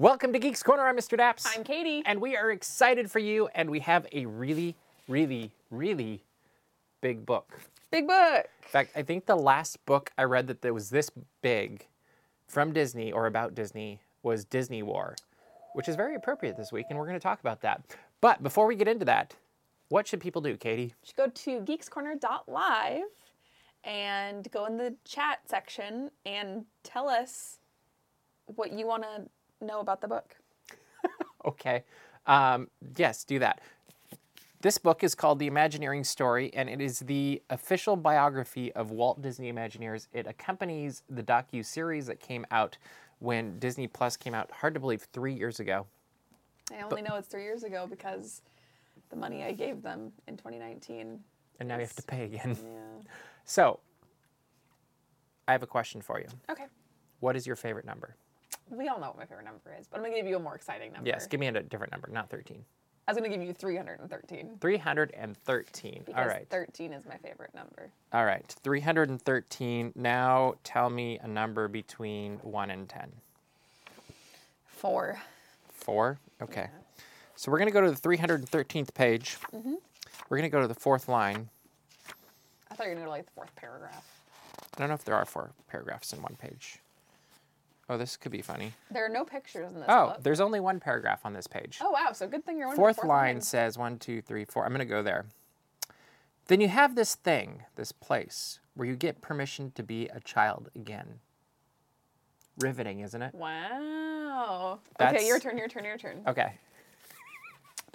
Welcome to Geeks Corner. I'm Mr. Daps. I'm Katie. And we are excited for you, and we have a really, really, really big book. Big book. In fact, I think the last book I read that was this big from Disney or about Disney was Disney War, which is very appropriate this week, and we're going to talk about that. But before we get into that, what should people do, Katie? You should go to geekscorner.live and go in the chat section and tell us what you want to know about the book. Okay. Um, yes, do that. This book is called The Imagineering Story, and it is the official biography of Walt Disney Imagineers. It accompanies the docu series that came out when Disney Plus came out. Hard to believe, three years ago. I only know it's three years ago because the money I gave them in 2019. And now you have to pay again. Yeah. So, I have a question for you. Okay. What is your favorite number? We all know what my favorite number is, but I'm going to give you a more exciting number. Yes, give me a different number, not 13. I was going to give you 313. 313. Because All right. 13 is my favorite number. All right. 313. Now tell me a number between 1 and 10. Four. Four? Okay. So we're going to go to the 313th page. Mm-hmm. We're going to go to the fourth line. I thought you were going to go to like the fourth paragraph. I don't know if there are four paragraphs in one page. Oh, this could be funny. There are no pictures in this Oh, book. there's only one paragraph on this page. Oh, wow. So good thing you're on the fourth, fourth line says one, two, three, four. I'm going to go there. Then you have this thing, this place, where you get permission to be a child again. Riveting, isn't it? Wow. That's- Okay, your turn, your turn, your turn. Okay.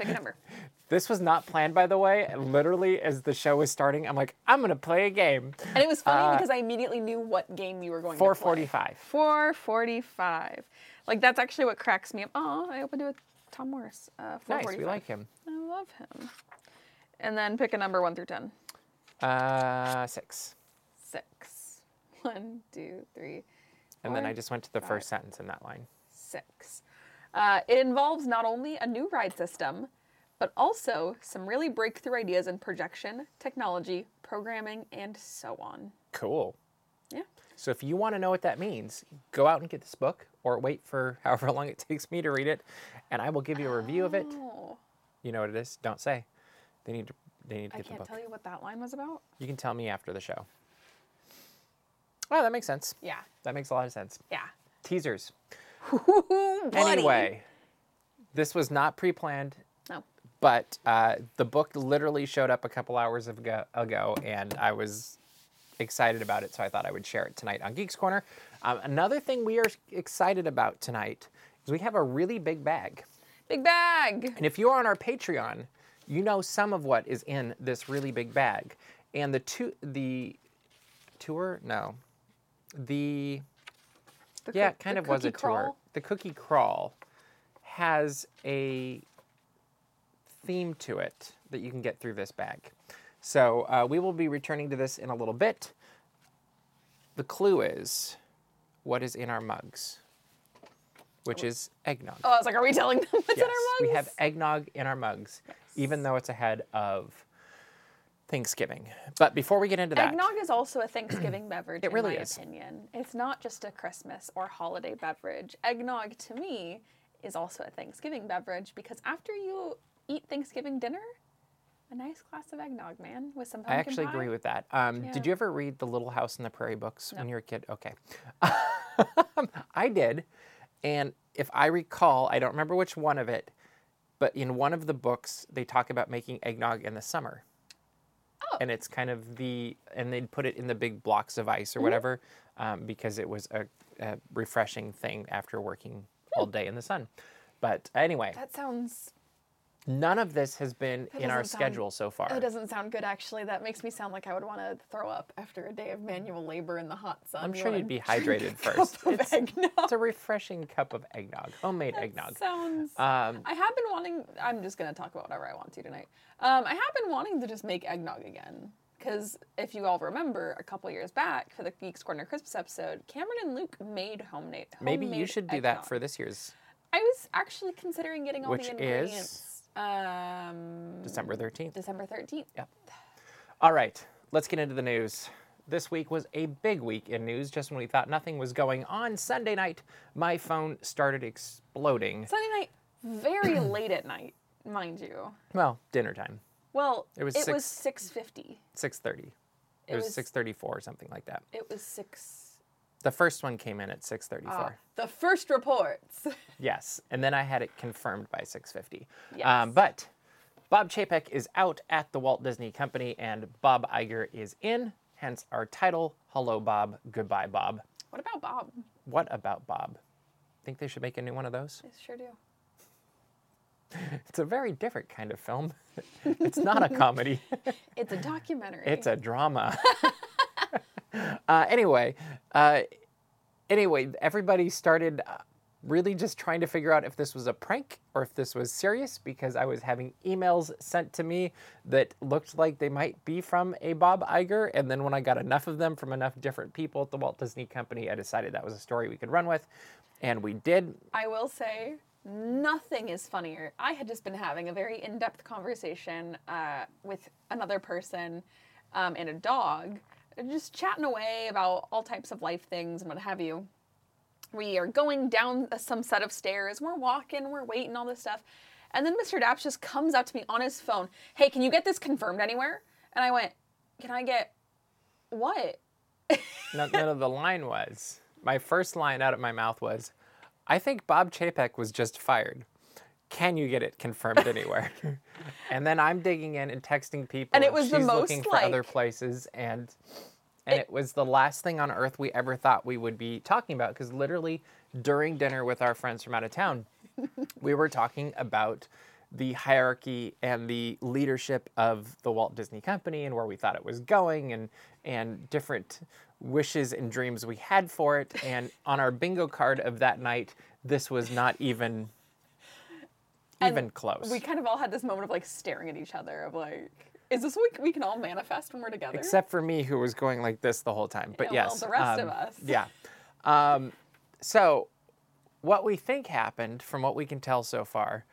Pick a number. This was not planned, by the way. And literally, as the show was starting, I'm like, I'm going to play a game. And it was funny Uh, because I immediately knew what game you were going to 445. play. 445. Like, that's actually what cracks me up. Oh, I opened it with Tom Morris. Uh, Nice, 445. we like him. I love him. And then pick a number 1 through 10. Uh, six. Six. One, two, three, And then I just went to the five. first sentence in that line. six. Uh, it involves not only a new ride system, but also some really breakthrough ideas in projection, technology, programming, and so on. Cool. Yeah. So if you want to know what that means, go out and get this book or wait for however long it takes me to read it, and I will give you a review of it. Oh, You know what it is? Don't say. They need to. They need to get the book. I can't tell you what that line was about. You can tell me after the show. Oh, that makes sense. Yeah. That makes a lot of sense. Yeah. Teasers. Anyway, this was not pre-planned, No. but uh, the book literally showed up a couple hours ago, ago, and I was excited about it, so I thought I would share it tonight on Geeks Corner. Um, another thing we are excited about tonight is we have a really big bag. Big bag. And if you're on our Patreon, you know some of what is in this really big bag. And the two, the tour, no, the The yeah, it kind of was a cookie tour. The cookie crawl has a theme to it that you can get through this bag. So uh, we will be returning to this in a little bit. The clue is what is in our mugs, which is eggnog. Oh, I was like, are we telling them what's in our mugs? we have eggnog in our mugs, even though it's ahead of Thanksgiving. But before we get into that, Eggnog is also a Thanksgiving beverage, It really in my is. opinion. It's not just a Christmas or holiday beverage. Eggnog, to me, is also a Thanksgiving beverage because after you eat Thanksgiving dinner, a nice glass of eggnog, man, with some pumpkin I actually pie. agree with that. Um, Yeah. Did you ever read the Little House on the Prairie books when you were a kid? Okay. I did. And if I recall, I don't remember which one of it, but in one of the books, they talk about making eggnog in the summer. Oh. And it's kind of the, and they'd put it in the big blocks of ice or Mm-hmm. whatever um, because it was a, a refreshing thing after working all day in the sun. But anyway, That sounds. None of this has been That in our sound- schedule so far. That doesn't sound good, actually. That makes me sound like I would want to throw up after a day of manual labor in the hot sun. I'm sure you'd be hydrated first. It's-. It's a refreshing cup of eggnog, homemade eggnog. Sounds. Um, I have been wanting. I'm just gonna talk about whatever I want to tonight. Um, I have been wanting to just make eggnog again because if you all remember, a couple years back for the Geeks Corner Christmas episode, Cameron and Luke made homemade. maybe you homemade should do that for this year's I was actually considering getting all Which the is? Um, December 13th. December thirteenth. Yep. All right, let's get into the news. this week was a big week in news. Just when we thought nothing was going on Sunday night, my phone started exploding. Sunday night, very late at night, mind you. Well, dinner time, Well, It was it six- was six fifty. 6:30. It, It was, was- 6:34 or something like that. It was six. The first one came in at 6:34. ah, the first reports. Yes, and then I had it confirmed by 6:50. Yes. Um, but Bob Chapek is out at the Walt Disney Company, and Bob Iger is in. Hence our title: Hello, Bob. Goodbye, Bob. what about Bob? What about Bob? Think they should make a new one of those? I sure do. It's a very different kind of film. it's not a comedy. It's a documentary. It's a drama. uh, anyway, uh, anyway, everybody started uh, really just trying to figure out if this was a prank or if this was serious because I was having emails sent to me that looked like they might be from a Bob Iger. And then when I got enough of them from enough different people at the Walt Disney Company, I decided that was a story we could run with. And we did. I will say, nothing is funnier. I had just been having a very in depth conversation uh, with another person um, and a dog, just chatting away about all types of life things and what have you. We are going down some set of stairs, we're walking, we're waiting, all this stuff. And then Mr. Daps just comes up to me on his phone Hey, can you get this confirmed anywhere? And I went, Can I get what? No, no, the line was my first line out of my mouth was, "I think Bob Chapek was just fired. Can you get it confirmed anywhere?" and then I'm digging in and texting people, And it was the she's most, looking for other places, and and it, was the last thing on earth we ever thought we would be talking about because literally during dinner with our friends from out of town, we were talking about the hierarchy and the leadership of the Walt Disney Company and where we thought it was going and and different wishes and dreams we had for it and on our bingo card of that night this was not even And even close We kind of all had this moment of like staring at each other of like, is this what we can all manifest when we're together? except for me who was going like this the whole time but Yeah, well, yes the rest of um, us. yeah um, so what we think happened from what we can tell so far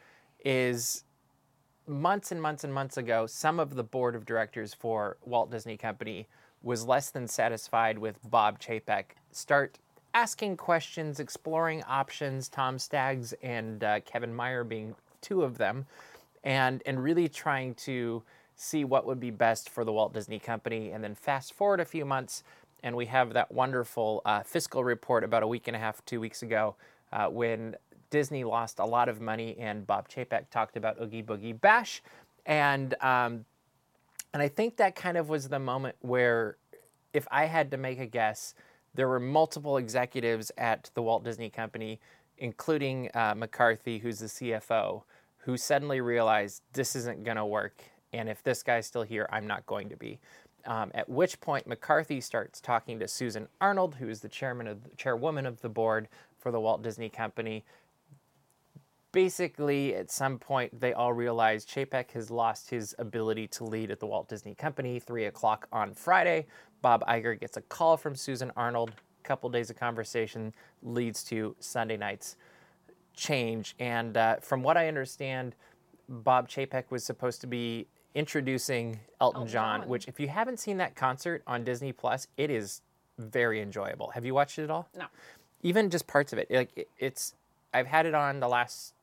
is months and months and months ago some of the board of directors for walt disney company was less than satisfied with bob chapek start asking questions exploring options tom staggs and uh, kevin mayer being two of them and and really trying to see what would be best for the Walt Disney Company. And then fast forward a few months, and we have that wonderful uh, fiscal report about a week and a half, two weeks ago, uh, when Disney lost a lot of money, and Bob Chapek talked about Oogie Boogie Bash, and um, and I think that kind of was the moment where, if I had to make a guess, there were multiple executives at the Walt Disney Company, including uh, McCarthy, who's the CFO, who suddenly realized this isn't going to work. And if this guy's still here, I'm not going to be. Um, at which point, McCarthy starts talking to Susan Arnold, who is the chairman of the, chairwoman of the board for the Walt Disney Company, basically at some point they all realize Chapek has lost his ability to lead at the Walt Disney Company. Three o'clock on Friday, Bob Iger gets a call from Susan Arnold. A couple days of conversation leads to Sunday night's change. And uh, from what I understand, Bob Chapek was supposed to be introducing Elton, Elton John, John. which if you haven't seen that concert on Disney Plus, it is very enjoyable. Have you watched it at all? No. even just parts of it like it, it's i've had it on the last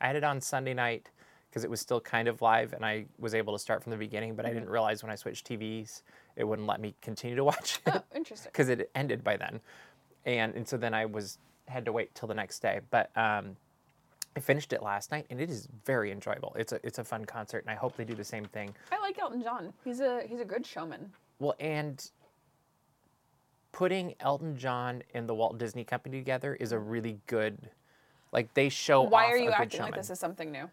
i had it on sunday night because it was still kind of live and i was able to start from the beginning but i didn't realize when i switched tvs it wouldn't let me continue to watch it Oh, interesting. because it ended by then and and so then i was had to wait till the next day but um i finished it last night and it is very enjoyable it's a it's a fun concert and i hope they do the same thing I like Elton John. He's a he's a good showman. well, and putting Elton John and the Walt Disney Company together is a really good, like they show. Why are you acting like this is something new?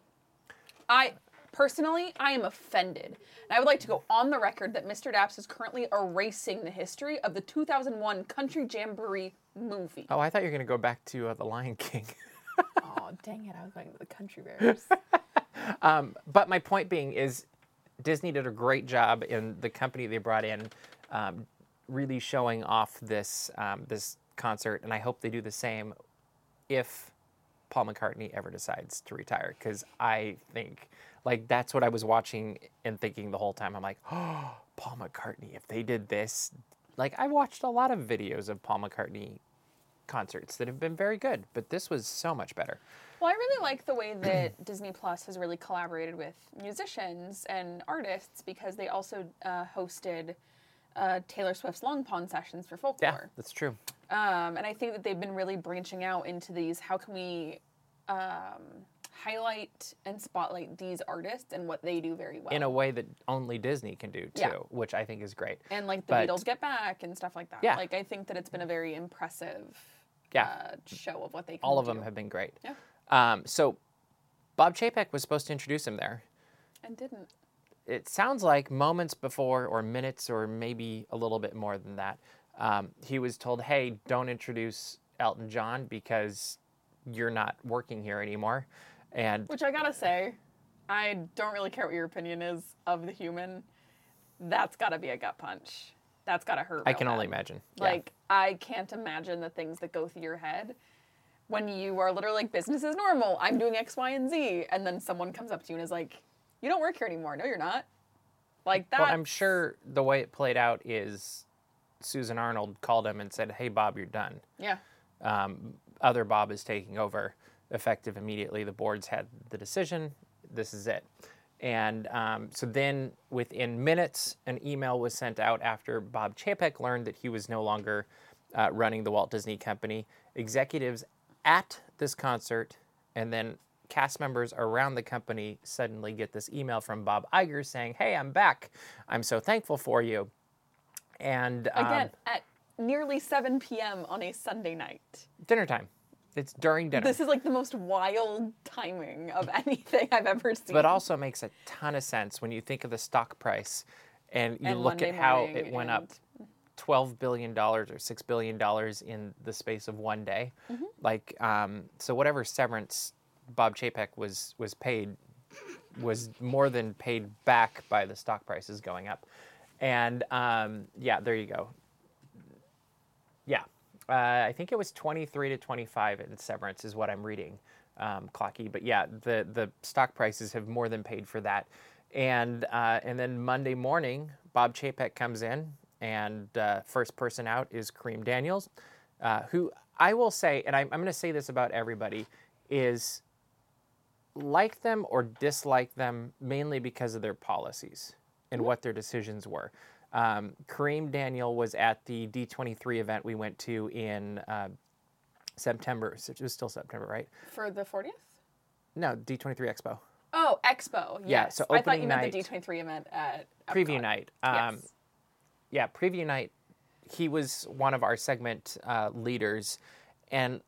I personally, I am offended. And I would like to go on the record that Mr. Daps is currently erasing the history of the 2001 Country Jamboree movie. Oh, I thought you were gonna go back to uh, the Lion King. Oh, dang it. I was going to the Country Bears. um, but my point being is, Disney did a great job in the company they brought in, um, really showing off this um, this concert, and I hope they do the same. If Paul McCartney ever decides to retire because I think like that's what I was watching and thinking the whole time. I'm like, oh, Paul McCartney, if they did this, like I watched a lot of videos of Paul McCartney concerts that have been very good, but this was so much better. Well, I really like the way that Disney Plus has really collaborated with musicians and artists because they also uh, hosted uh, Taylor Swift's Long Pond sessions for folklore. Yeah, that's true. Um, and I think that they've been really branching out into these. How can we um, highlight and spotlight these artists and what they do very well? In a way that only Disney can do too, Yeah. which I think is great. and like the but- Beatles get back and stuff like that. Yeah. Like I think that it's been a very impressive Yeah. uh, show of what they can All of do. them have been great. Yeah. Um, so Bob Chapek was supposed to introduce him there. And didn't. it sounds like moments before, or minutes, or maybe a little bit more than that, um, he was told, "Hey, don't introduce Elton John because you're not working here anymore." And Which I gotta say, I don't really care what your opinion is of the human. That's gotta be a gut punch. That's gotta hurt. I can only bad. imagine. Yeah. I can't imagine the things that go through your head when you are literally like business is normal. I'm doing X, Y, and Z, and then someone comes up to you and is like, "You don't work here anymore." No, you're not. Like that. well, I'm sure the way it played out is Susan Arnold called him and said, "Hey, Bob, you're done." Yeah. um, other Bob is taking over effective immediately. The boards had the decision. This is it. And um, so then within minutes, an email was sent out after Bob Chapek learned that he was no longer uh, running the Walt Disney Company. Executives at this concert and then cast members around the company suddenly get this email from Bob Iger saying, Hey, I'm back. I'm so thankful for you. And um, Again, at nearly 7 p.m. on a Sunday night. dinner time. It's during dinner. This is like the most wild timing of anything I've ever seen. but also makes a ton of sense when you think of the stock price and you And look Monday at how it went up 12 billion dollars or 6 billion dollars in the space of one day Mm-hmm. like um, so whatever severance bob chapek was was paid was more than paid back by the stock prices going up and um, yeah there you go uh, i think it was 23 to 25 in severance is what i'm reading um, clocky but yeah the the stock prices have more than paid for that and uh, and then monday morning bob chapek comes in and uh, first person out is kareem daniels uh, who i will say and i'm, I'm going to say this about everybody is like them or dislike them mainly because of their policies and what their decisions were. Um, Kareem Daniel was at the D23 event we went to in uh, September. so It was still September, right? for the 40th? No, D23 Expo. Oh, Expo. Yeah, Yes. so I thought you opening meant the D23 event at Preview night. Um, yes. yeah, preview night. He was one of our segment uh, leaders, and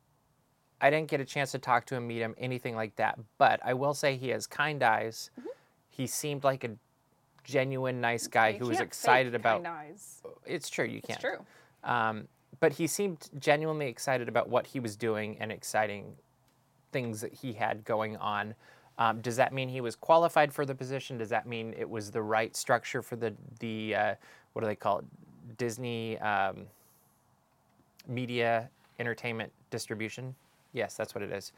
I didn't get a chance to talk to him, meet him, anything like that. But I will say he has kind eyes. Mm-hmm. He seemed like a genuine, nice guy You who was excited about. eyes. It's true, you can't. true. Um, but he seemed genuinely excited about what he was doing and exciting things that he had going on. Um, does that mean he was qualified for the position? Does that mean it was the right structure for the the uh, what do they call it? Disney um, Media Entertainment Distribution. Yes, that's what it is.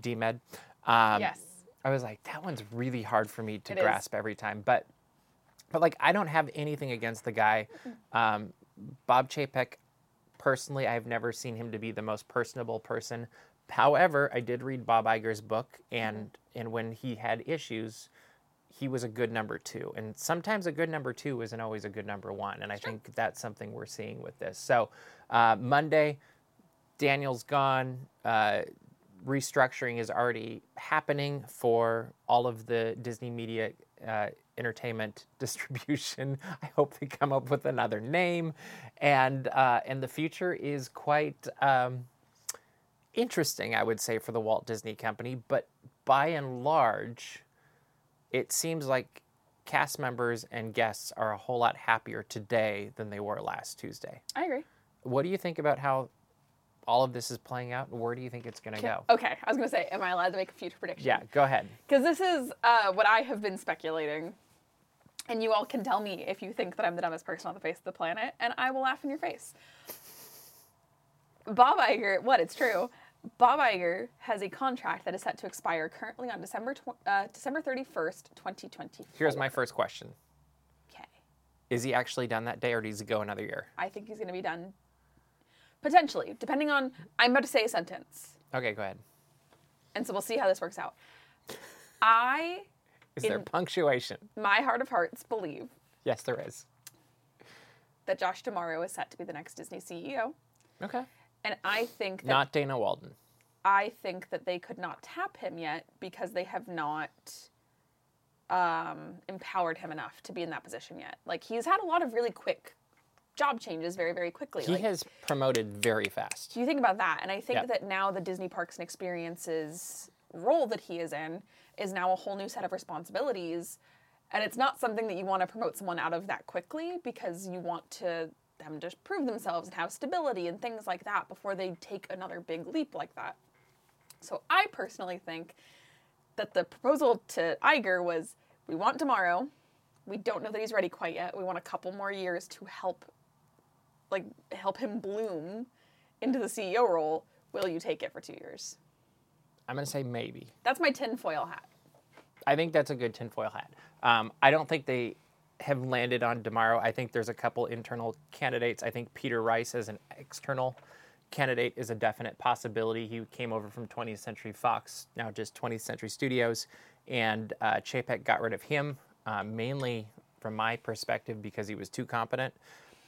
DMED. Um, yes. I was like, that one's really hard for me to It is. grasp every time. But, but like, I don't have anything against the guy. Um, Bob Chapek, personally, I've never seen him to be the most personable person. However, I did read Bob Iger's book, and and when he had issues, he was a good number two. And sometimes a good number two isn't always a good number one. And I think that's something we're seeing with this. So uh, Monday, Daniel's gone. Uh, restructuring is already happening for all of the Disney Media uh, Entertainment distribution. I hope they come up with another name, and uh, and the future is quite um, interesting, I would say, for the Walt Disney Company. But by and large, it seems like cast members and guests are a whole lot happier today than they were last Tuesday. I agree. What do you think about how all of this is playing out? Where do you think it's going to go? Okay, I was gonna say, am I allowed to make a future prediction? Yeah, go ahead. Because this is uh, what I have been speculating, and you all can tell me if you think that I'm the dumbest person on the face of the planet, and I will laugh in your face. Bob Iger, what? It's true. Bob Iger has a contract that is set to expire currently on December tw- uh, December 31st, 2020. Here's my first question: Okay. Is he actually done that day, or does he go another year? I think he's going to be done potentially, depending on. I'm about to say a sentence, Okay, go ahead. and so we'll see how this works out. I, Is there punctuation? my heart of hearts, believe Yes, there is. that Josh D'Amaro is set to be the next Disney CEO, Okay. and I think that Not Dana Walden. I think that they could not tap him yet because they have not um, empowered him enough to be in that position yet. Like he's had a lot of really quick job changes very, very quickly. He like, has promoted very fast. you think about that, and I think Yeah. that now the Disney Parks and Experiences role that he is in is now a whole new set of responsibilities, and it's not something that you want to promote someone out of that quickly because you want to them to prove themselves and have stability and things like that before they take another big leap like that. So I personally think that the proposal to Iger was we want D'Amaro. We don't know that he's ready quite yet. We want a couple more years to help like help him bloom into the CEO role. Will you take it for two years? I'm going to say maybe. That's my tinfoil hat. I think that's a good tinfoil hat. Um, I don't think they have landed on D'Amaro. I think there's a couple internal candidates. I think Peter Rice as an external candidate is a definite possibility. He came over from 20th Century Fox, now just 20th Century Studios, and uh, Chapek got rid of him uh, mainly from my perspective because he was too competent.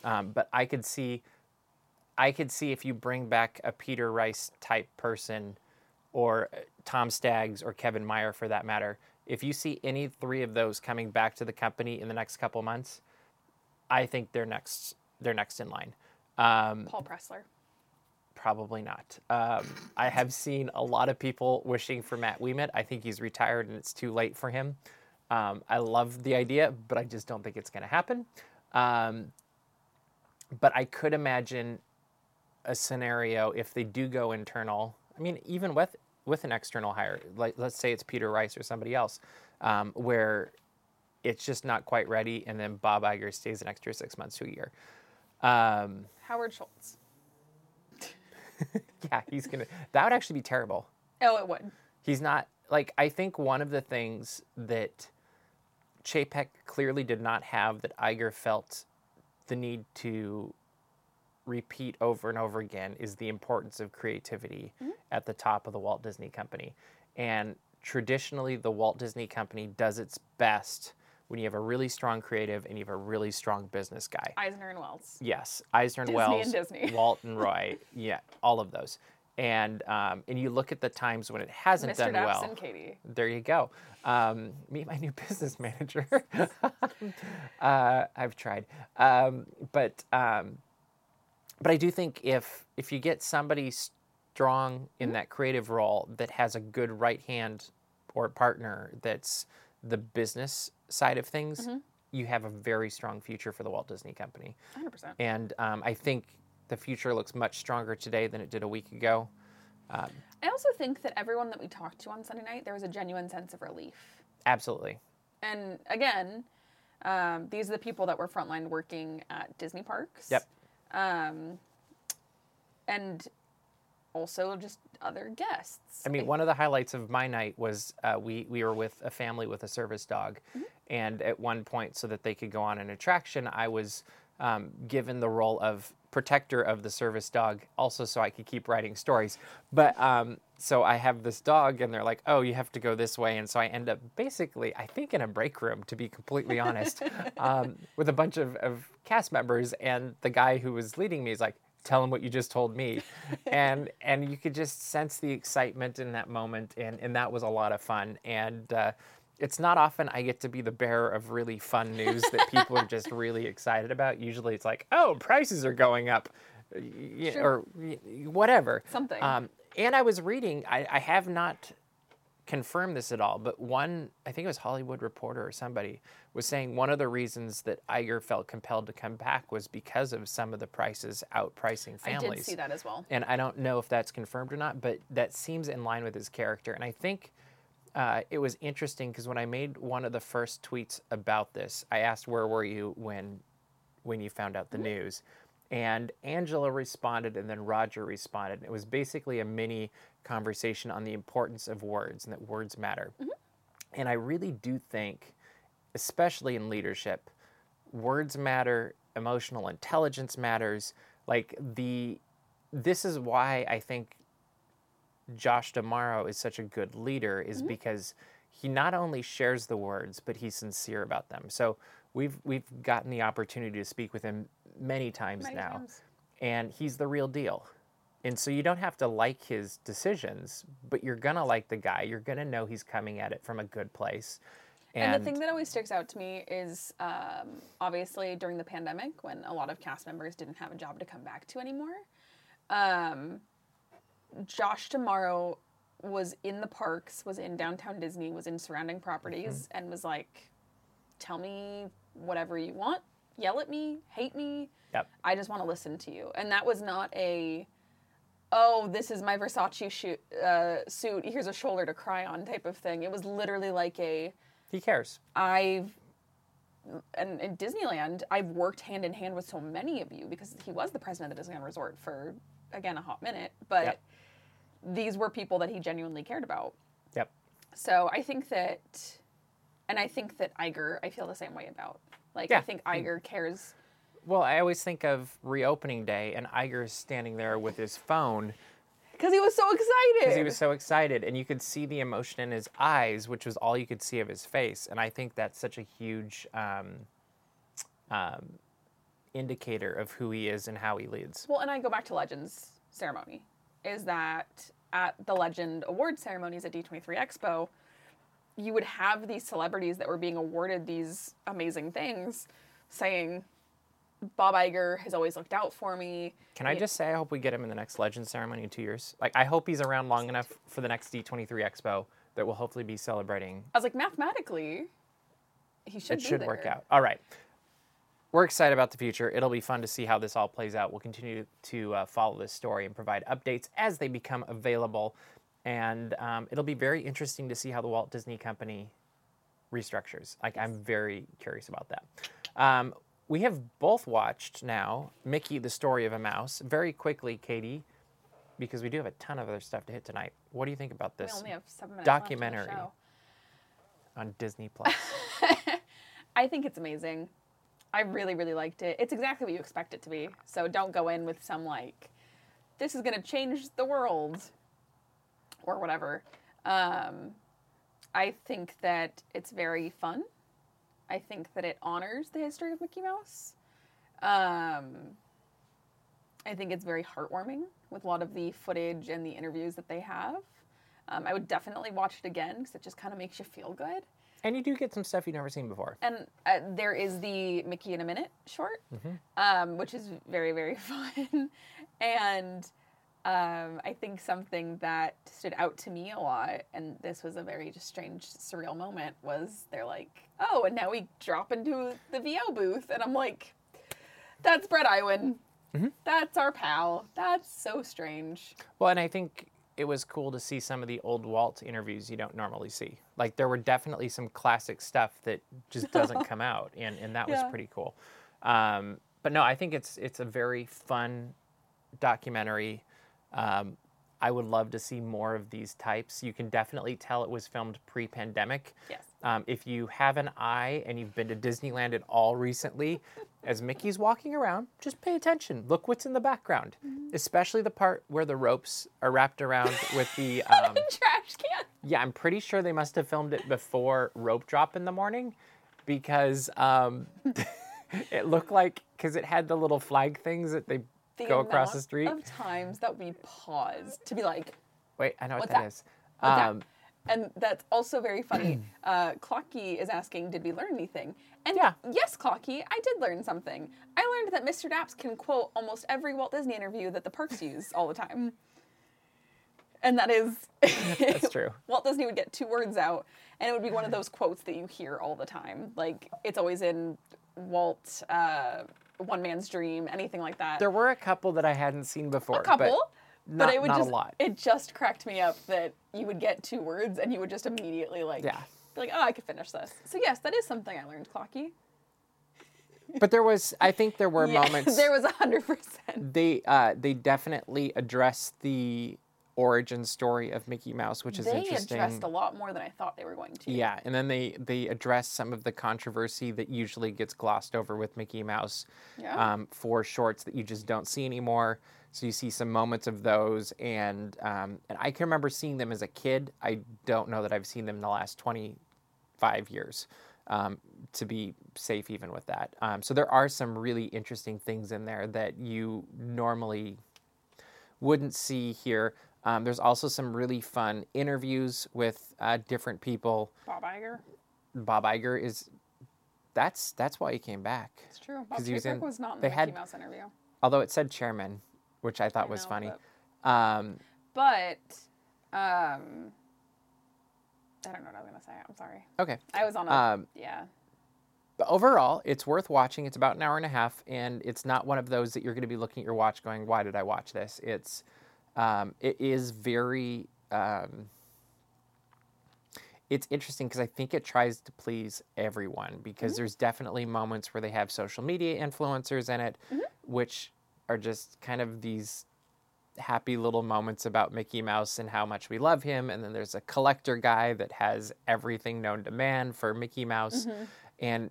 Um, but I could see, I could see if you bring back a Peter Rice type person or uh, Tom Staggs or Kevin Mayer for that matter, if you see any three of those coming back to the company in the next couple months, I think they're next. They're next in line. Um, Paul Pressler. probably not. Um, I have seen a lot of people wishing for Matt Ouimet. I think he's retired and it's too late for him. Um, I love the idea, but I just don't think it's going to happen. Um, but I could imagine a scenario if they do go internal. I mean, even with with an external hire, like let's say it's Peter Rice or somebody else, um, where it's just not quite ready, and then Bob Iger stays an extra six months to a year. Um, Howard Schultz. yeah, he's gonna. That would actually be terrible. Oh, it would. He's not like I think one of the things that Chapek clearly did not have that Iger felt the need to repeat over and over again is the importance of creativity at the top of the Walt Disney Company. And traditionally the Walt Disney Company does its best when you have a really strong creative and you have a really strong business guy. Eisner and Wells. Yes, Eisner and Wells. Disney Wells, and Disney. Walt and Roy, yeah, all of those. And um, and you look at the times when it hasn't Mr. done Daps well. and Katie. There you go. Um, meet my new business manager. uh, I've tried, um, but um, but I do think if if you get somebody strong in that creative role that has a good right hand or partner that's the business side of things, you have a very strong future for the Walt Disney Company. 100%. And um, I think the future looks much stronger today than it did a week ago. I also think that everyone that we talked to on Sunday night, there was a genuine sense of relief. Absolutely. And again, um, these are the people that were frontline working at Disney parks. Yep. Um, and also just other guests. I mean, one of the highlights of my night was uh, we we were with a family with a service dog, and at one point, so that they could go on an attraction, I was um, given the role of protector of the service dog, also so I could keep writing stories. But um, so I have this dog, and they're like, "Oh, you have to go this way," and so I end up basically, I think, in a break room, to be completely honest, um, with a bunch of, of cast members, and the guy who was leading me is like, tell him what you just told me. And and you could just sense the excitement in that moment. And and that was a lot of fun. And uh, it's not often I get to be the bearer of really fun news that people are just really excited about. Usually it's like, oh, prices are going up, Sure. or whatever. Something. Um, and I was reading, I, I have not confirmed this at all, but one, I think it was Hollywood Reporter or somebody, was saying one of the reasons that Iger felt compelled to come back was because of some of the prices outpricing families. I did see that as well. And I don't know if that's confirmed or not, but that seems in line with his character. And I think uh, it was interesting because when I made one of the first tweets about this, I asked, "Where were you when when you found out the news?" And Angela responded, and then Roger responded. It was basically a mini conversation on the importance of words and that words matter. And I really do think, especially in leadership, words matter, emotional intelligence matters. Like the, this is why I think Josh D'Amaro is such a good leader is because he not only shares the words, but he's sincere about them. So we've we've gotten the opportunity to speak with him many times Many now, times. and he's the real deal. And so you don't have to like his decisions, but you're gonna like the guy. You're gonna know he's coming at it from a good place. And, the thing that always sticks out to me is um, obviously during the pandemic when a lot of cast members didn't have a job to come back to anymore. Um, Josh D'Amaro was in the parks, was in downtown Disney, was in surrounding properties, and was like, "Tell me whatever you want. Yell at me, hate me. Yep. I just want to listen to you." And that was not a oh, this is my Versace shoot, uh, suit. Here's a shoulder to cry on type of thing. It was literally like a he cares. I've and in Disneyland, I've worked hand in hand with so many of you because he was the president of the Disneyland Resort for again a hot minute. But Yep. These were people that he genuinely cared about. Yep. So I think that, and I think that Iger, I feel the same way about. Like Yeah. I think Iger cares. Well, I always think of reopening day, and Iger's standing there with his phone Because he was so excited. because he was so excited, and you could see the emotion in his eyes, which was all you could see of his face. And I think that's such a huge um, um, indicator of who he is and how he leads. Well, and I go back to Legends ceremony. Is that at the Legend Award ceremonies at D23 Expo, you would have these celebrities that were being awarded these amazing things saying, Bob Iger has always looked out for me. Can I just say I hope we get him in the next Legend ceremony in two years? Like I hope he's around long enough for the next D23 Expo that we'll hopefully be celebrating. I was like, mathematically, he should It should there. work out. All right. We're excited about the future. It'll be fun to see how this all plays out. We'll continue to uh, follow this story and provide updates as they become available. And um, it'll be very interesting to see how the Walt Disney Company restructures. Like, I'm very curious about that. Um, we have both watched now Mickey, the Story of a Mouse. Very quickly, Katie, because we do have a ton of other stuff to hit tonight. What do you think about this only have seven minutes left in the documentary. on Disney Plus? I think it's amazing. I really, really liked it. It's exactly what you expect it to be. So don't go in with some like, this is going to change the world or whatever. Um, I think that it's very fun. I think that it honors the history of Mickey Mouse. Um, I think it's very heartwarming with a lot of the footage and the interviews that they have. Um, I would definitely watch it again because it just kind of makes you feel good. And you do get some stuff you've never seen before. And uh, there is the Mickey in a Minute short, um, which is very, very fun. and um, I think something that stood out to me a lot, and this was a very just strange, surreal moment, was they're like, oh, and now we drop into the VO booth. And I'm like, that's Bret Iwan. That's our pal. That's so strange. Well, and I think it was cool to see some of the old Walt interviews you don't normally see. Like there were definitely some classic stuff that just doesn't come out, and and that was pretty cool. Um, but no, I think it's it's a very fun documentary. Um, I would love to see more of these types. You can definitely tell it was filmed pre-pandemic. Yes. Um, if you have an eye and you've been to Disneyland at all recently, as Mickey's walking around, just pay attention. Look what's in the background, especially the part where the ropes are wrapped around with the. Um, Trash can. yeah, I'm pretty sure they must have filmed it before rope drop in the morning, because um, it looked like because it had the little flag things that they The go across the street. Of times that we paused to be like, Wait, I know what that that? is. Um, And that's also very funny. uh, Clocky is asking, "Did we learn anything?" And Yeah. yes, Clocky, I did learn something. I learned that Mr. Daps can quote almost every Walt Disney interview that the parks use all the time. And that is, That's true. Walt Disney would get two words out, and it would be one of those quotes that you hear all the time. Like it's always in Walt, uh, One Man's Dream, anything like that. There were a couple that I hadn't seen before. a couple. But but not, it would just a lot. it just cracked me up that you would get two words and you would just immediately like Yeah. be like, oh, I could finish this. So yes, that is something I learned, Clocky. but there was, I think there were Yeah, moments. there was a hundred percent. they uh, they definitely addressed the origin story of Mickey Mouse, which is They interesting. addressed a lot more than I thought they were going to. Yeah, and then they they address some of the controversy that usually gets glossed over with Mickey Mouse Yeah. um, for shorts that you just don't see anymore. So you see some moments of those, and um, and I can remember seeing them as a kid. I don't know that I've seen them in the last twenty five years. Um, to be safe, even with that. Um, so there are some really interesting things in there that you normally wouldn't see here. Um, there's also some really fun interviews with uh, different people. Bob Iger. Bob Iger is that's that's why he came back. It's true. Bob he was in- was not in they the had- Mickey Mouse interview. Although it said chairman, which I thought I was know, funny. but- Um, But um, I don't know what I was gonna say. I'm sorry. okay. I was on a Um, yeah. But overall, it's worth watching. It's about an hour and a half, and it's not one of those that you're going to be looking at your watch going, "Why did I watch this?" It's um, it is very um, it's interesting because I think it tries to please everyone because there's definitely moments where they have social media influencers in it, which are just kind of these happy little moments about Mickey Mouse and how much we love him. And then there's a collector guy that has everything known to man for Mickey Mouse. And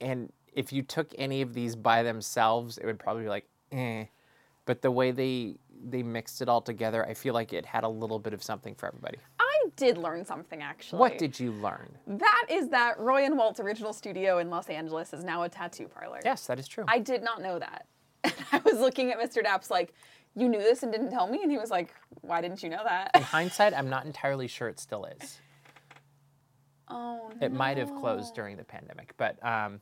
and if you took any of these by themselves, it would probably be like, eh. But the way they they mixed it all together, I feel like it had a little bit of something for everybody. I did learn something actually. What did you learn? That is that Roy and Walt's original studio in Los Angeles is now a tattoo parlor. Yes, that is true. I did not know that. And I was looking at Mr. Daps like, you knew this and didn't tell me? And he was like, why didn't you know that? In hindsight, I'm not entirely sure it still is. oh, It might have closed during the pandemic, but um,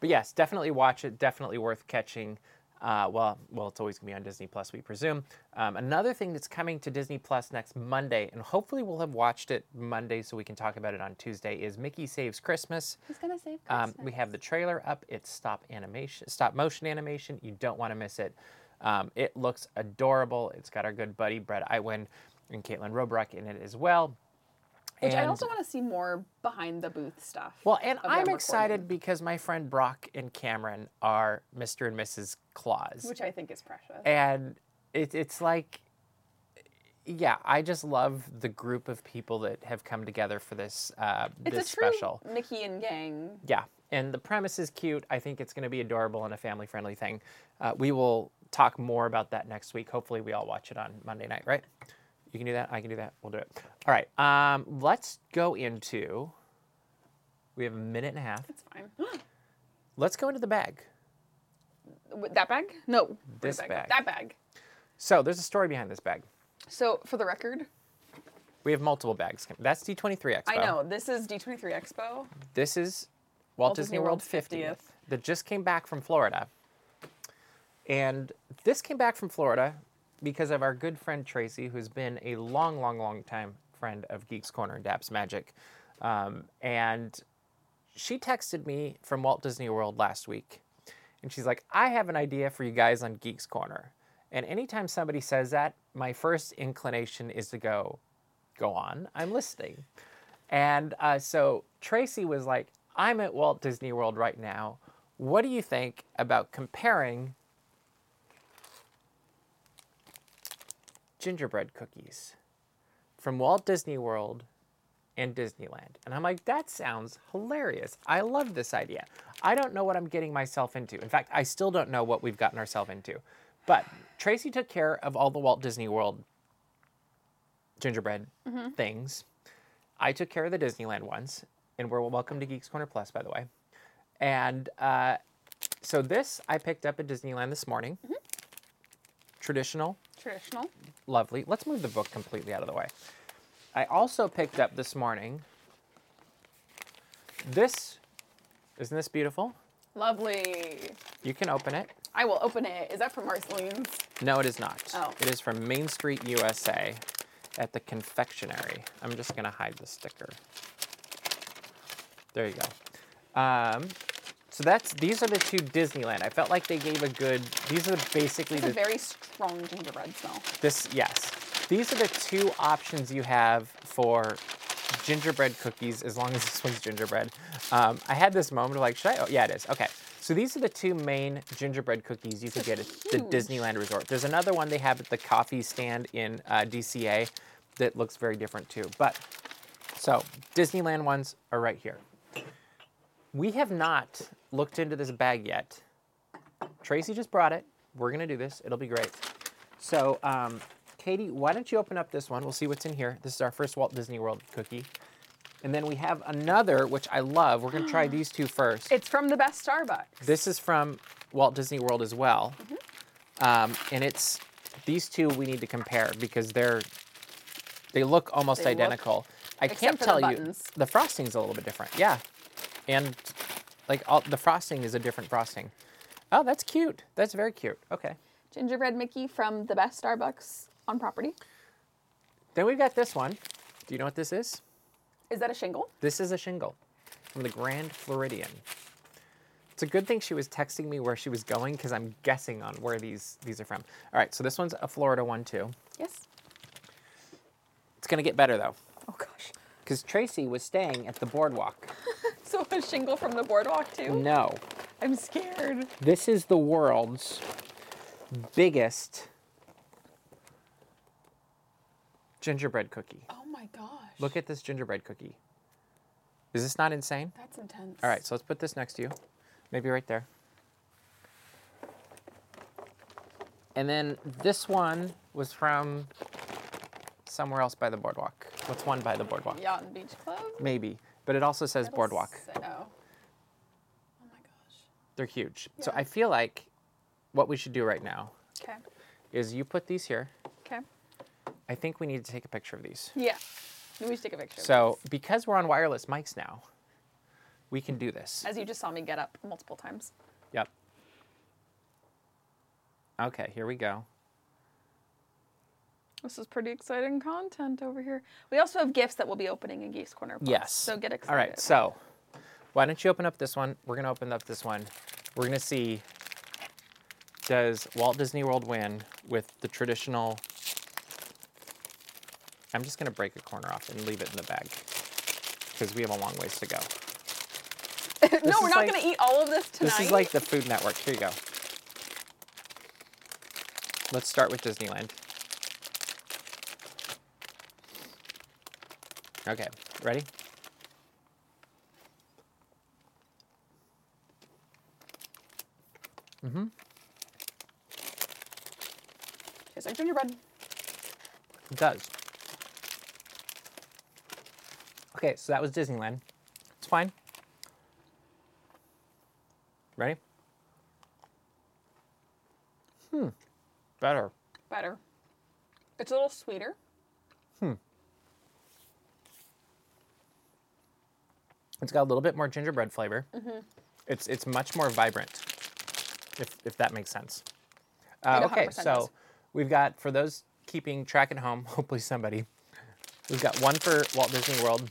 but yes, definitely watch it. Definitely worth catching. Uh, well, well, it's always gonna be on Disney Plus, we presume. Um, another thing that's coming to Disney Plus next Monday, and hopefully we'll have watched it Monday, so we can talk about it on Tuesday. Is Mickey Saves Christmas? He's gonna save Um, Christmas. we have the trailer up. It's stop animation, stop motion animation. You don't want to miss it. Um, it looks adorable. It's got our good buddy Bret Iwan and Kaitlyn Robrock in it as well. Which I also want to see more behind the booth stuff. well, and I'm recording, excited because my friend Brock and Cameron are Mr. and Mrs. Claus. Which I think is precious. and it, it's like, yeah, I just love the group of people that have come together for this uh, it's this a true special. Mickey and gang. Yeah, and the premise is cute. I think it's going to be adorable and a family friendly thing. Uh, we will talk more about that next week. Hopefully, we all watch it on Monday night, right? You can do that. I can do that. We'll do it. All right. Um, let's go into. We have a minute and a half. That's fine. Let's go into the bag. That bag? No. This that bag. That bag. So there's a story behind this bag. So for the record, We have multiple bags. That's D23 Expo. I know this is D23 Expo. This is Walt, Disney, World 50th, that just came back from Florida. And this came back from Florida because of our good friend Tracy, who's been a long, long, long time friend of Geeks Corner and Daps Magic. Um, and she texted me from Walt Disney World last week. And she's like, I have an idea for you guys on Geeks Corner. And anytime somebody says that, my first inclination is to go, go on, I'm listening. And uh, so Tracy was like, I'm at Walt Disney World right now. What do you think about comparing gingerbread cookies from Walt Disney World and Disneyland? And I'm like, that sounds hilarious. I love this idea. I don't know what I'm getting myself into. In fact, I still don't know what we've gotten ourselves into. But Tracy took care of all the Walt Disney World gingerbread things. I took care of the Disneyland ones, and we're welcome to Geeks Corner Plus, by the way. And uh, so this I picked up at Disneyland this morning. Traditional, Traditional. lovely. Let's move the book completely out of the way. I also picked up this morning this. Isn't this beautiful? Lovely. You can open it. I will open it. Is that from Marceline's? No, it is not. Oh. It is from Main Street, USA, at the confectionery. I'm just going to hide the sticker. There you go. Um, so that's these are the two Disneyland. I felt like they gave a good. These are basically It's a the very strong gingerbread smell. this yes. These are the two options you have for gingerbread cookies, as long as this one's gingerbread. Um, I had this moment of like, should I? Oh, yeah, it is. Okay. So these are the two main gingerbread cookies you could get at the. Disneyland Resort. There's another one they have at the coffee stand in uh, DCA that looks very different too. But so Disneyland ones are right here. We have not looked into this bag yet. Tracy just brought it. We're gonna do this. It'll be great. So, um, Katie, why don't you open up this one? We'll see what's in here. This is our first Walt Disney World cookie. And then we have another, which I love. We're gonna try these two first. It's from the best Starbucks. This is from Walt Disney World as well. Um, and it's these two we need to compare because they're they look almost They look- identical. I except can't tell you the frosting's a little bit different. Yeah. And like all the frosting is a different frosting. Oh, that's cute. That's very cute. Okay. Gingerbread Mickey from the best Starbucks on property. Then we've got this one. Do you know what this is? Is that a shingle? This is a shingle from the Grand Floridian. It's a good thing she was texting me where she was going because I'm guessing on where these these are from. All right, so this one's a Florida one too. Yes. It's gonna get better though, Oh gosh. because Tracy was staying at the boardwalk. So a shingle from the boardwalk too? No, I'm scared. this is the world's biggest gingerbread cookie. Oh my gosh. Look at this gingerbread cookie. Is this not insane? That's intense. All right, so let's put this next to you. Maybe right there. And then this one was from somewhere else by the boardwalk. What's one by the boardwalk? Yacht and Beach Club? Maybe, but it also says That'll boardwalk. say- oh. Oh my gosh. They're huge. So I feel like what we should do right now Okay. is you put these here. Okay. I think we need to take a picture of these. Yeah. We should take a picture. So because we're on wireless mics now, we can do this. as you just saw me get up multiple times. Yep. Okay, here we go. This is pretty exciting content over here. We also have gifts that we'll be opening in Geeks Corner. Plus, Yes. So get excited. All right, so why don't you open up this one? We're going to open up this one. We're going to see does Walt Disney World win with the traditional. I'm just going to break a corner off and leave it in the bag because we have a long ways to go. no, we're not like- going to eat all of this tonight. This is like the Food Network. Here you go. Let's start with Disneyland. Okay, ready? Mm-hmm. Tastes like gingerbread. It does. Okay, so that was Disneyland. It's fine. Ready? Hmm. Better. Better. It's a little sweeter. It's got a little bit more gingerbread flavor. It's it's much more vibrant, if if that makes sense. Uh, okay, so we've got for those keeping track at home, hopefully somebody. We've got one for Walt Disney World,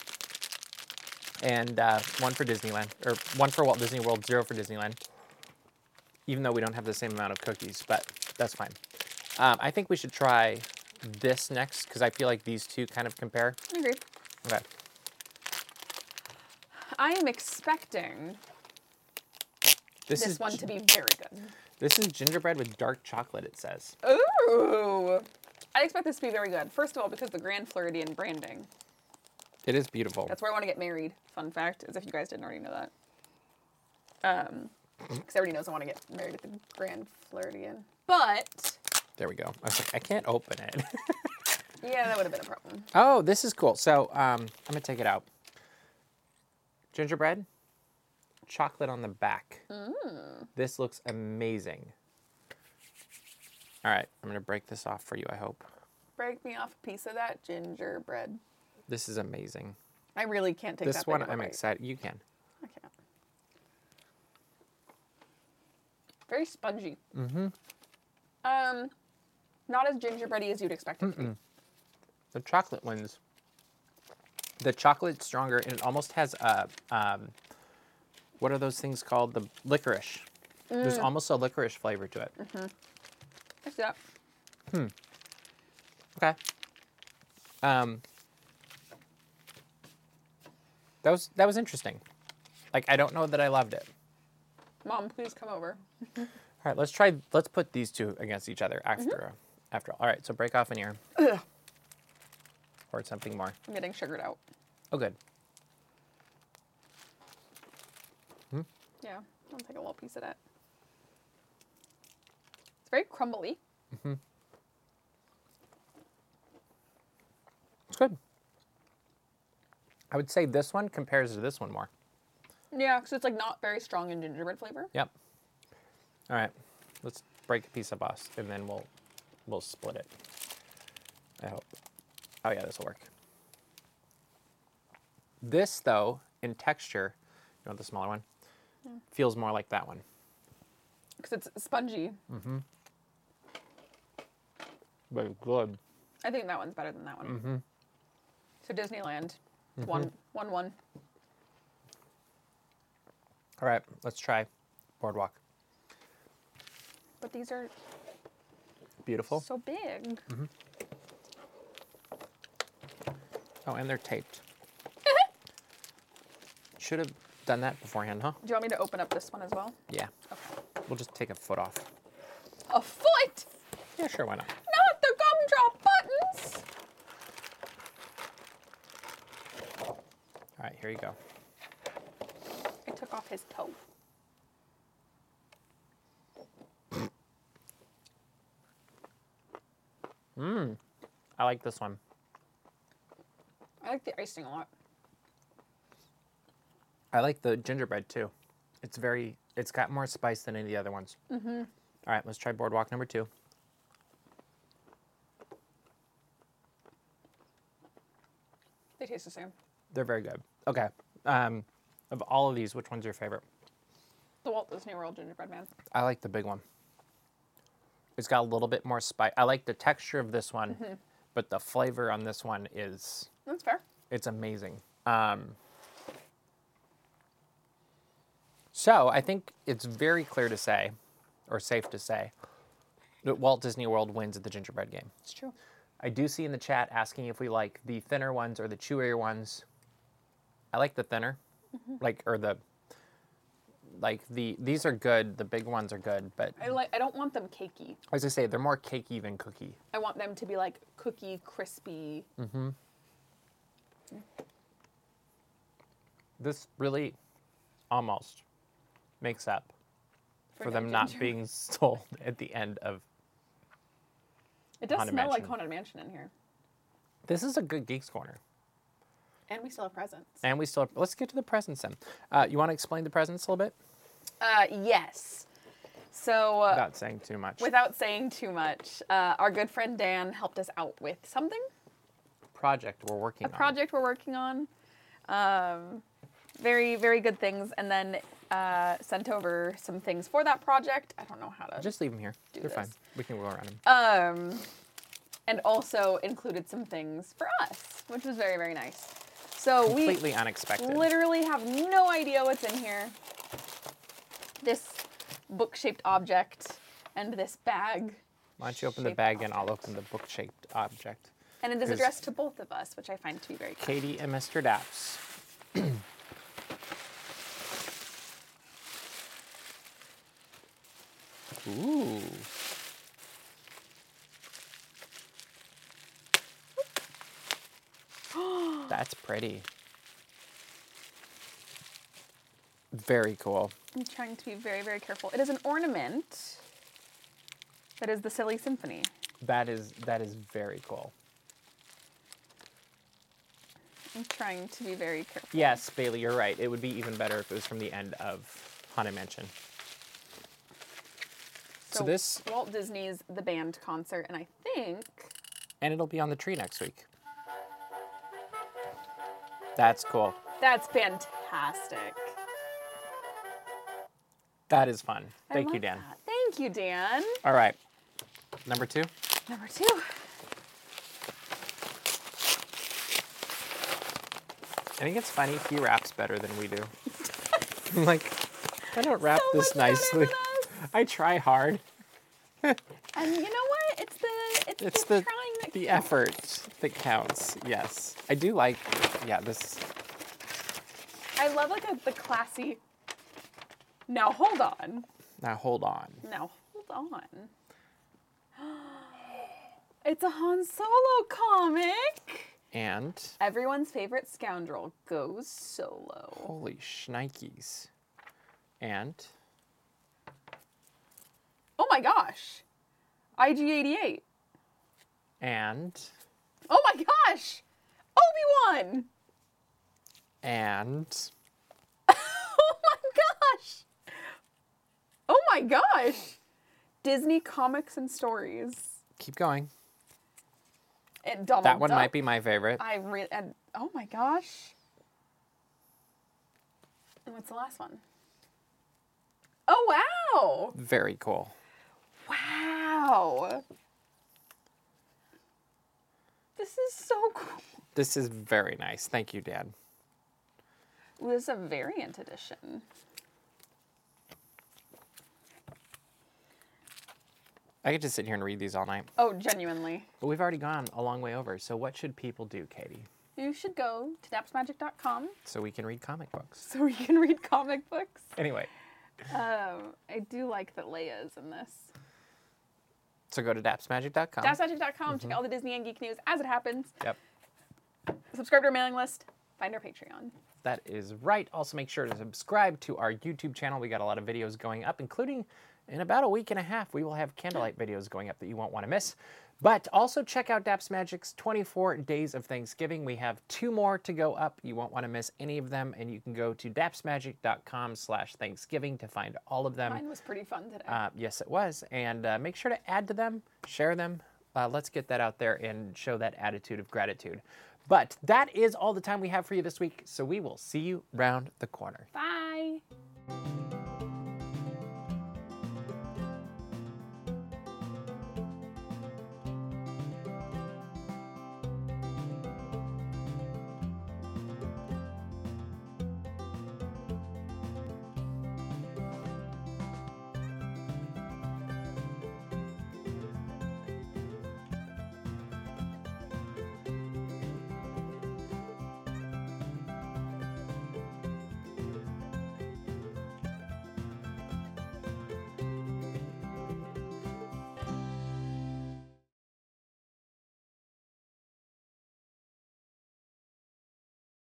and uh, one for Disneyland, or one for Walt Disney World, zero for Disneyland. Even though we don't have the same amount of cookies, but that's fine. Um, I think we should try this next because I feel like these two kind of compare. I agree. Okay. I am expecting This, this is one to be very good. This is gingerbread with dark chocolate. It says. Ooh. I expect this to be very good. First of all, because the Grand Floridian branding. It is beautiful. That's where I want to get married. Fun fact, as if you guys didn't already know that. Um, because everybody knows I want to get married at the Grand Floridian. But There we go. I was like, I can't open it. yeah, that would have been a problem. oh, this is cool. So um, I'm gonna take it out. Gingerbread, chocolate on the back. This looks amazing. All right, I'm gonna break this off for you. I hope. Break me off a piece of that gingerbread. This is amazing. I really can't take this one, I'm excited. You can. I can't. Very spongy. Mm-hmm. Um, not as gingerbready as you'd expect it to be. The chocolate ones. The chocolate's stronger, and it almost has a um, what are those things called? The licorice. There's almost a licorice flavor to it. I see that. Okay. Um, that was that was interesting. Like I don't know that I loved it. Mom, please come over. All right, let's try. Let's put these two against each other after. After all. All right, so break off an ear. Or something more. I'm getting sugared out. Oh, good. Yeah, I'll take a little piece of that. It's very crumbly. Mm-hmm. It's good. I would say this one compares to this one more. Yeah, because it's like not very strong in gingerbread flavor. Yep. All right, let's break a piece of us, and then we'll we'll split it. I hope. Oh yeah, this will work. This though, in texture, you want the smaller one, feels more like that one. Because it's spongy. Mm-hmm. But good. I think that one's better than that one. Mm-hmm. So Disneyland, one, one, one. All right, let's try boardwalk. But these are Beautiful. so big. Oh, and they're taped. Should have done that beforehand, huh? Do you want me to open up this one as well? Yeah. Okay. We'll just take a foot off. A foot, Yeah, sure, why not? not the gumdrop buttons. All right, here you go. I took off his toe. Mmm. I like this one. I like the icing a lot. I like the gingerbread too. It's very, it's got more spice than any of the other ones. Mm-hmm. All right, let's try boardwalk number two. They taste the same. They're very good. Okay. Um, of all of these, which one's your favorite? The Walt Disney World gingerbread man. I like the big one. It's got a little bit more spice. I like the texture of this one, but the flavor on this one is That's fair. it's amazing. Um, so I think it's very clear to say, or safe to say, that Walt Disney World wins at the gingerbread game. It's true. I do see in the chat asking if we like the thinner ones or the chewier ones. I like the thinner, like or the like the these are good. The big ones are good, but I like. I don't want them cakey. as I say, they're more cakey than cookie. I want them to be like cookie, crispy. Mm-hmm. This really almost makes up for no them not ginger. being sold at the end of. It does Haunted smell like Mansion. Haunted Mansion in here. This is a good geeks corner, And we still have presents. and we still. have, Let's get to the presents then. Uh, you want to explain the presents a little bit Uh, yes. So, uh, without saying too much? without saying too much, uh, our good friend Dan helped us out with something, project we're working on. a on. project we're working on. Um, very, very good things. And then uh, sent over some things for that project. I don't know how to. Just leave them here. do They're fine. this. We can go around them. Um, and also included some things for us, which was very, very nice. So we Completely unexpected. literally have no idea what's in here. This book-shaped object and this bag. Why don't you open the shaped bag and I'll object. open the book-shaped object. And it is There's- addressed to both of us, which I find to be very cool. Katie and Mr. Daps. Ooh. That's pretty. Very cool. I'm trying to be very, very careful. It is an ornament that is the Silly Symphony. That is that is very cool. I'm trying to be very careful. Yes, Bailey, you're right. It would be even better if it was from the end of Haunted Mansion. So this- Walt Disney's The Band concert, and I think And it'll be on the tree next week. That's cool. that's fantastic. That is fun. I Thank you, Dan. that. Thank you, Dan. All right. Number two. Number two. I think it's funny he raps better than we do. I'm like, I don't rap So this nicely. I try hard. And you know what? It's the it's, It's the, the trying that the counts. effort that counts. Yes, I do like. Yeah, this. I love like a, the classy Now hold on. Now hold on. Now hold on. It's a Han Solo comic. And Everyone's favorite scoundrel goes solo. holy shnikes. And Oh my gosh. IG88. and Oh my gosh. Obi-Wan. and Oh my gosh. Oh my gosh. Disney comics and stories. keep going. And Donald That one Duck. might be my favorite. I really and oh my gosh. And what's the last one? Oh wow! Very cool. Wow. This is so cool. This is very nice. Thank you, Dad. Ooh, This is a variant edition. I could just sit here and read these all night. Oh, genuinely. But we've already gone a long way over. So what should people do, Katie? You should go to dapsmagic.com So we can read comic books. so we can read comic books. Anyway, Um, I do like that Leia is in this. so go to dapsmagic.com. Dapsmagic.com, check out all the Disney and Geek news as it happens. Yep. Subscribe to our mailing list. Find our Patreon. That is right. Also, make sure to subscribe to our YouTube channel. We got a lot of videos going up, including in about a week and a half, we will have candlelight videos going up that you won't want to miss. But also check out Daps Magic's 24 Days of Thanksgiving. We have two more to go up. You won't want to miss any of them, and you can go to dapsmagic.com slash Thanksgiving to find all of them. Mine was pretty fun today. Uh, yes, it was. And uh, make sure to add to them, share them. Uh, let's get that out there and show that attitude of gratitude. But that is all the time we have for you this week. So we will see you round the corner. Bye.